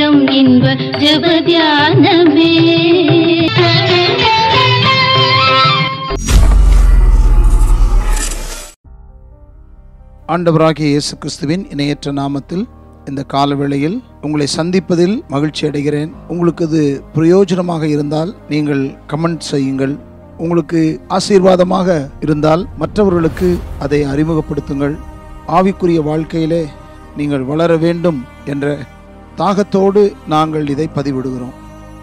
நேரம் இன்ப ஜபத்தியானமே. ஆண்டவராகிய இயேசு கிறிஸ்துவின் இணையற்ற நாமத்தில் இந்த காலவேளையில் உங்களை சந்திப்பதில் மகிழ்ச்சி அடைகிறேன். உங்களுக்கு இது பிரயோஜனமாக இருந்தால் நீங்கள் கமெண்ட் செய்யுங்கள். உங்களுக்கு ஆசீர்வாதமாக இருந்தால் மற்றவர்களுக்கு அதை அறிமுகப்படுத்துங்கள். ஆவிக்குரிய வாழ்க்கையிலே நீங்கள் வளர வேண்டும் என்ற தாகத்தோடு நாங்கள் இதை பதிவிடுகிறோம்.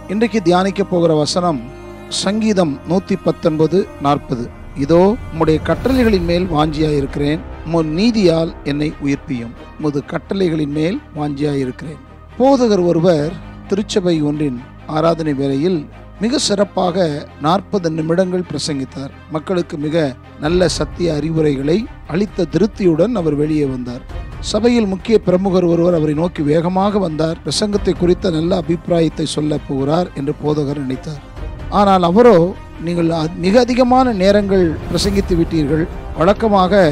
இன்றைக்கு தியானிக்க போகிற வசனம் சங்கீதம் நூற்றி பத்தொன்பது நாற்பது. இதோ உம்முடைய கட்டளைகளின் மேல் வாஞ்சியாயிருக்கிறேன். உமது நீதியால் என்னை உயிர்ப்பியும். உமது கட்டளைகளின் மேல் வாஞ்சியாயிருக்கிறேன். போதகர் ஒருவர் திருச்சபை ஒன்றின் ஆராதனை வேளையில் மிக சிறப்பாக நாற்பது நிமிடங்கள் பிரசங்கித்தார். மக்களுக்கு மிக நல்ல சத்திய அறிவுரைகளை அளித்த திருப்தியுடன் அவர் வெளியே வந்தார். சபையில் முக்கிய பிரமுகர் ஒருவர் அவரை நோக்கி வேகமாக வந்தார். பிரசங்கத்தை குறித்த நல்ல அபிப்பிராயத்தை சொல்ல போகிறார் என்று போதகர் நினைத்தார். ஆனால் அவரோ நீங்கள் மிக அதிகமான நேரங்கள் பிரசங்கித்து விட்டீர்கள். வழக்கமாக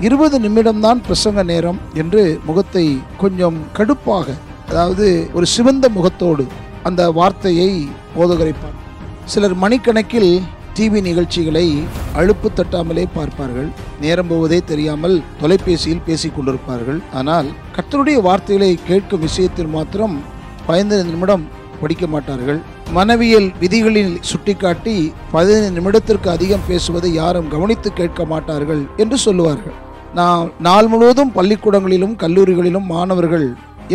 இருபது நிமிடம்தான் பிரசங்க நேரம் என்று முகத்தை கொஞ்சம் கடுப்பாக அதாவது ஒரு சிவந்த முகத்தோடு அந்த வார்த்தையை போதகரைப்பார் சிலர் மணிக்கணக்கில் டிவி நிகழ்ச்சிகளை அழுப்பு தட்டாமலே பார்ப்பார்கள். நேரம் போவதே தெரியாமல் தொலைபேசியில் பேசிக் கொண்டிருப்பார்கள். ஆனால் கத்தருடைய வார்த்தைகளை கேட்கும் விஷயத்தில் மாத்திரம் பதினைந்து நிமிடம் படிக்க மாட்டார்கள். மனவியல் விதிகளில் சுட்டிக்காட்டி பதினைந்து நிமிடத்திற்கு அதிகம் பேசுவதை யாரும் கவனித்து கேட்க மாட்டார்கள் என்று சொல்லுவார்கள். நான் நாள் முழுவதும் பள்ளிக்கூடங்களிலும் கல்லூரிகளிலும் மாணவர்கள்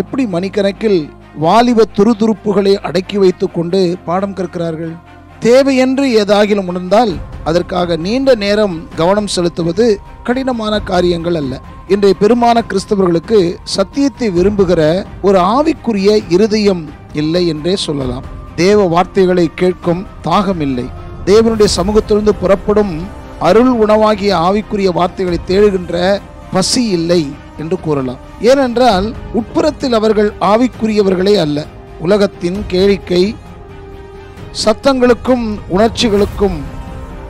எப்படி மணிக்கணக்கில் வாலிப துருதுருப்புகளை அடக்கி வைத்துக்கொண்டு பாடம் கற்கிறார்கள்? தேவையென்று ஏதாகிலும் உணர்ந்தால் அதற்காக நீண்ட நேரம் கவனம் செலுத்துவது கடினமான காரியங்கள் அல்ல. இன்றைய பெருமான கிறிஸ்தவர்களுக்கு சத்தியத்தை விரும்புகிற ஒரு ஆவிக்குரிய இருதயம் இல்லை என்றே சொல்லலாம். தேவ வார்த்தைகளை கேட்கும் தாகம் இல்லை. தேவனுடைய சமூகத்திலிருந்து புறப்படும் அருள் உணவாகிய ஆவிக்குரிய வார்த்தைகளை தேடுகின்ற பசி இல்லை என்று கூறலாம். ஏனென்றால் உட்புறத்தில் அவர்கள் ஆவிக்குரியவர்களே அல்ல. உலகத்தின் கேளிக்கை சத்தங்களுக்கும் உணர்ச்சிகளுக்கும்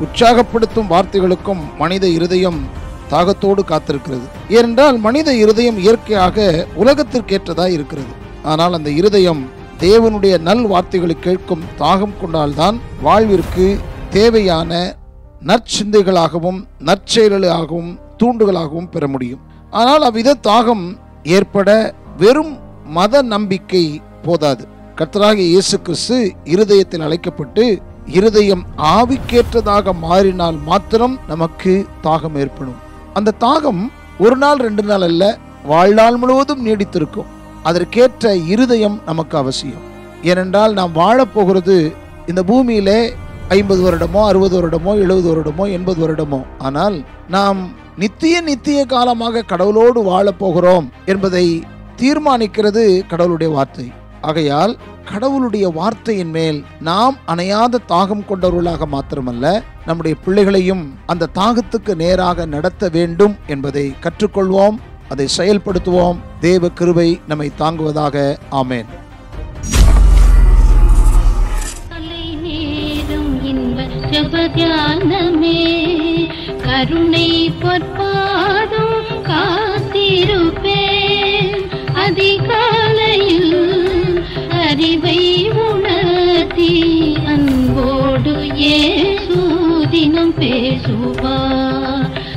உற்சாகப்படுத்தும் வார்த்தைகளுக்கும் மனித இருதயம் தாகத்தோடு காத்திருக்கிறது. ஏனென்றால் மனித இருதயம் இயற்கையாக உலகத்திற்கேற்றதாக இருக்கிறது. ஆனால் அந்த இருதயம் தேவனுடைய நல் வார்த்தைகளை கேட்கும் தாகம் கொண்டால்தான் வாழ்விற்கு தேவையான நற்சிந்தைகளாகவும் நற்செயல்களாகவும் தூண்டுகளாகவும் பெற முடியும். ஆனால் அவ்வித தாகம் ஏற்பட வெறும் மத நம்பிக்கை போதாது. கர்த்தராகிய இயேசு கிறிஸ்து இருதயத்தில் அழைக்கப்பட்டு இருதயம் ஆவிக்கேற்றதாக மாறினால் மாத்திரம் நமக்கு தாகம் ஏற்படும். அந்த தாகம் ஒரு நாள் ரெண்டு நாள் அல்ல வாழ்நாள் முழுவதும் நீடித்திருக்கும். அதற்கேற்ற இருதயம் நமக்கு அவசியம். ஏனென்றால் நாம் வாழப்போகிறது இந்த பூமியிலே ஐம்பது வருடமோ அறுபது வருடமோ எழுபது வருடமோ எண்பது வருடமோ. ஆனால் நாம் நித்திய நித்திய காலமாக கடவுளோடு வாழப்போகிறோம் என்பதை தீர்மானிக்கிறது கடவுளுடைய வார்த்தை. ஆகையால் கடவுளுடைய வார்த்தையின் மேல் நாம் அணையாத தாகம் கொண்டவர்களாக மாத்திரமல்ல நம்முடைய பிள்ளைகளையும் அந்த தாகத்துக்கு நேராக நடத்த வேண்டும் என்பதை கற்றுக்கொள்வோம் அதை செயல்படுத்துவோம். தேவ கிருபை நம்மை தாங்குவதாக. ஆமேன். கருணை பொற்பாதம் காத்திருப்பேன் ஏசு தினம் பேசுவா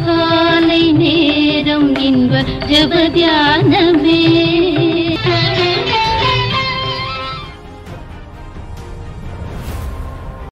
காலை நேரம் இன்ப ஜபத்தியானமே